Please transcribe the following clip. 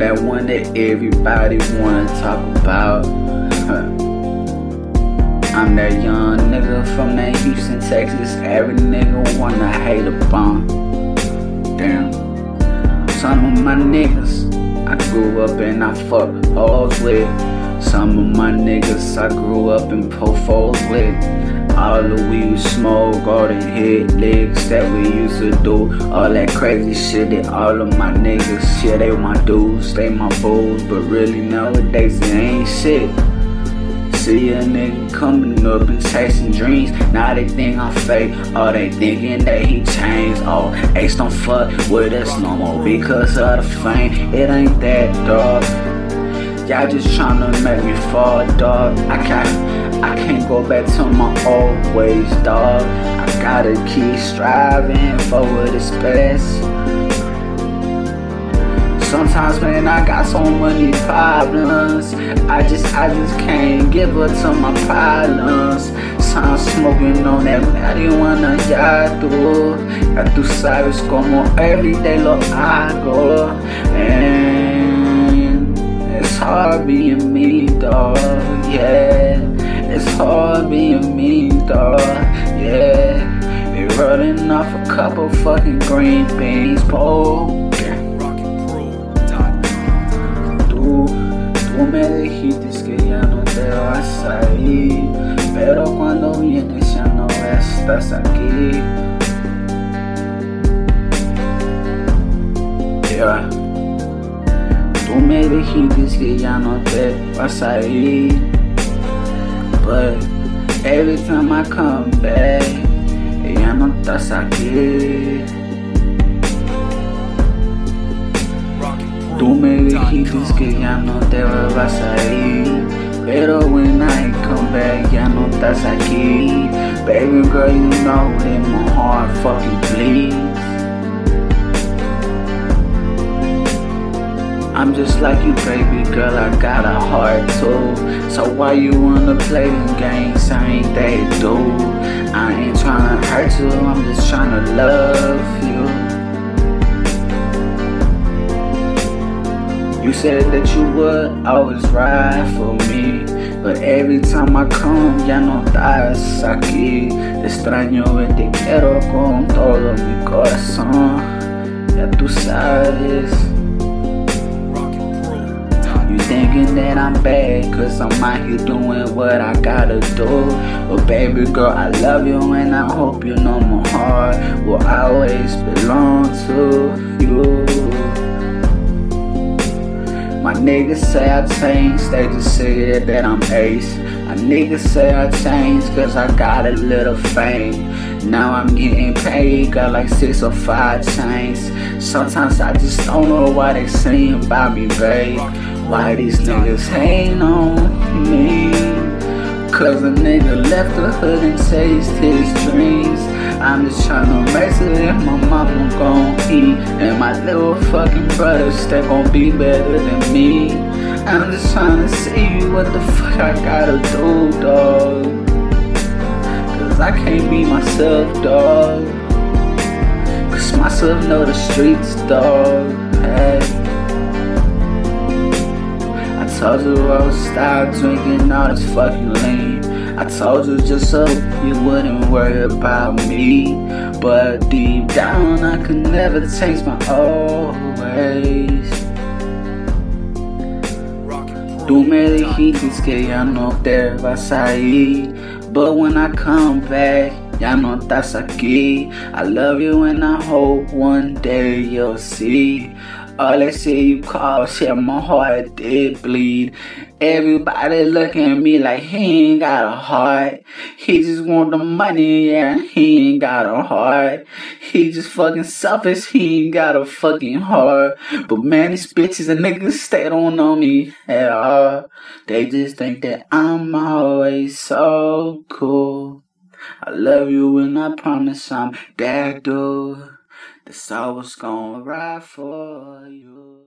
That one that everybody wanna talk about. I'm that young nigga from that Houston, Texas. Every nigga wanna hate bomb. Damn. Some of my niggas I grew up and I fuck hoes with. Some of my niggas I grew up in pofos with. All the weed we smoke, all the hit licks that we used to do. All that crazy shit that all of my niggas, yeah, they my dudes, they my bulls. But really nowadays it ain't shit. See a nigga coming up and chasing dreams. Now they think I'm fake. Or they thinking that he changed. Oh, Ace don't fuck with us no more because of the fame. It ain't that, dog. Y'all just tryna make me fall, dog. I can't, can't go back to my old ways, dog. I gotta keep striving for what is best. Sometimes, man, I got so many problems. I just, I just can't give up to my problems. So I'm smoking on that marihuana, ya tú, ya tú sabes como everyday lo hago. And it's hard being me, dog, yeah. Hard being mean, dog, yeah. Be running off a couple fucking green beans, po. Tú, tú me dijiste que ya no te vas a ir, pero cuando vienes ya no estás aquí. Yeah. Tú me dijiste que ya no te vas a ir, but every time I come back, ya no estás aquí. Tú me dijiste que ya no te vas a ir. Pero when I come back, ya no estás aquí. Baby girl, you know that my heart fucking bleeds. I'm just like you, baby girl, I got a heart too. So why you wanna play them games? I ain't that dude. I ain't tryna hurt you, I'm just tryna love you. You said that you would always ride for me. But every time I come, ya no estás aquí. Te extraño y te quiero con todo mi corazón. Ya tú sabes. I'm bad, cause I'm out here doing what I gotta do. But baby girl, I love you and I hope you know my heart will always belong to you. My niggas say I changed, they just said that I'm ace. My niggas say I changed cause I got a little fame. Now I'm getting paid, got like six or five chains. Sometimes I just don't know why they saying about me, babe. Why these niggas hating on me? Cause a nigga left the hood and chased his dreams. I'm just tryna make sure that my mama gon' eat. And my little fucking brothers, they gon' be better than me. I'm just tryna see what the fuck I gotta do, dog. Cause I can't be myself, dog. Cause myself know the streets, dog. Hey. I told you I would stop drinking all this fucking lean. I told you just so you wouldn't worry about me. But deep down, I could never change my old ways. Tú me dijiste que ya no te vas a. But when I come back, ya no estás aquí. I love you and I hope one day you'll see. Uh, all they say you call, shit, my heart did bleed. Everybody looking at me like he ain't got a heart. He just want the money, yeah, he ain't got a heart. He just fucking selfish, he ain't got a fucking heart. But man, these bitches and niggas, they don't know me at all. They just think that I'm always so cool. I love you and I promise I'm that dude. It's soul was gonna ride for you.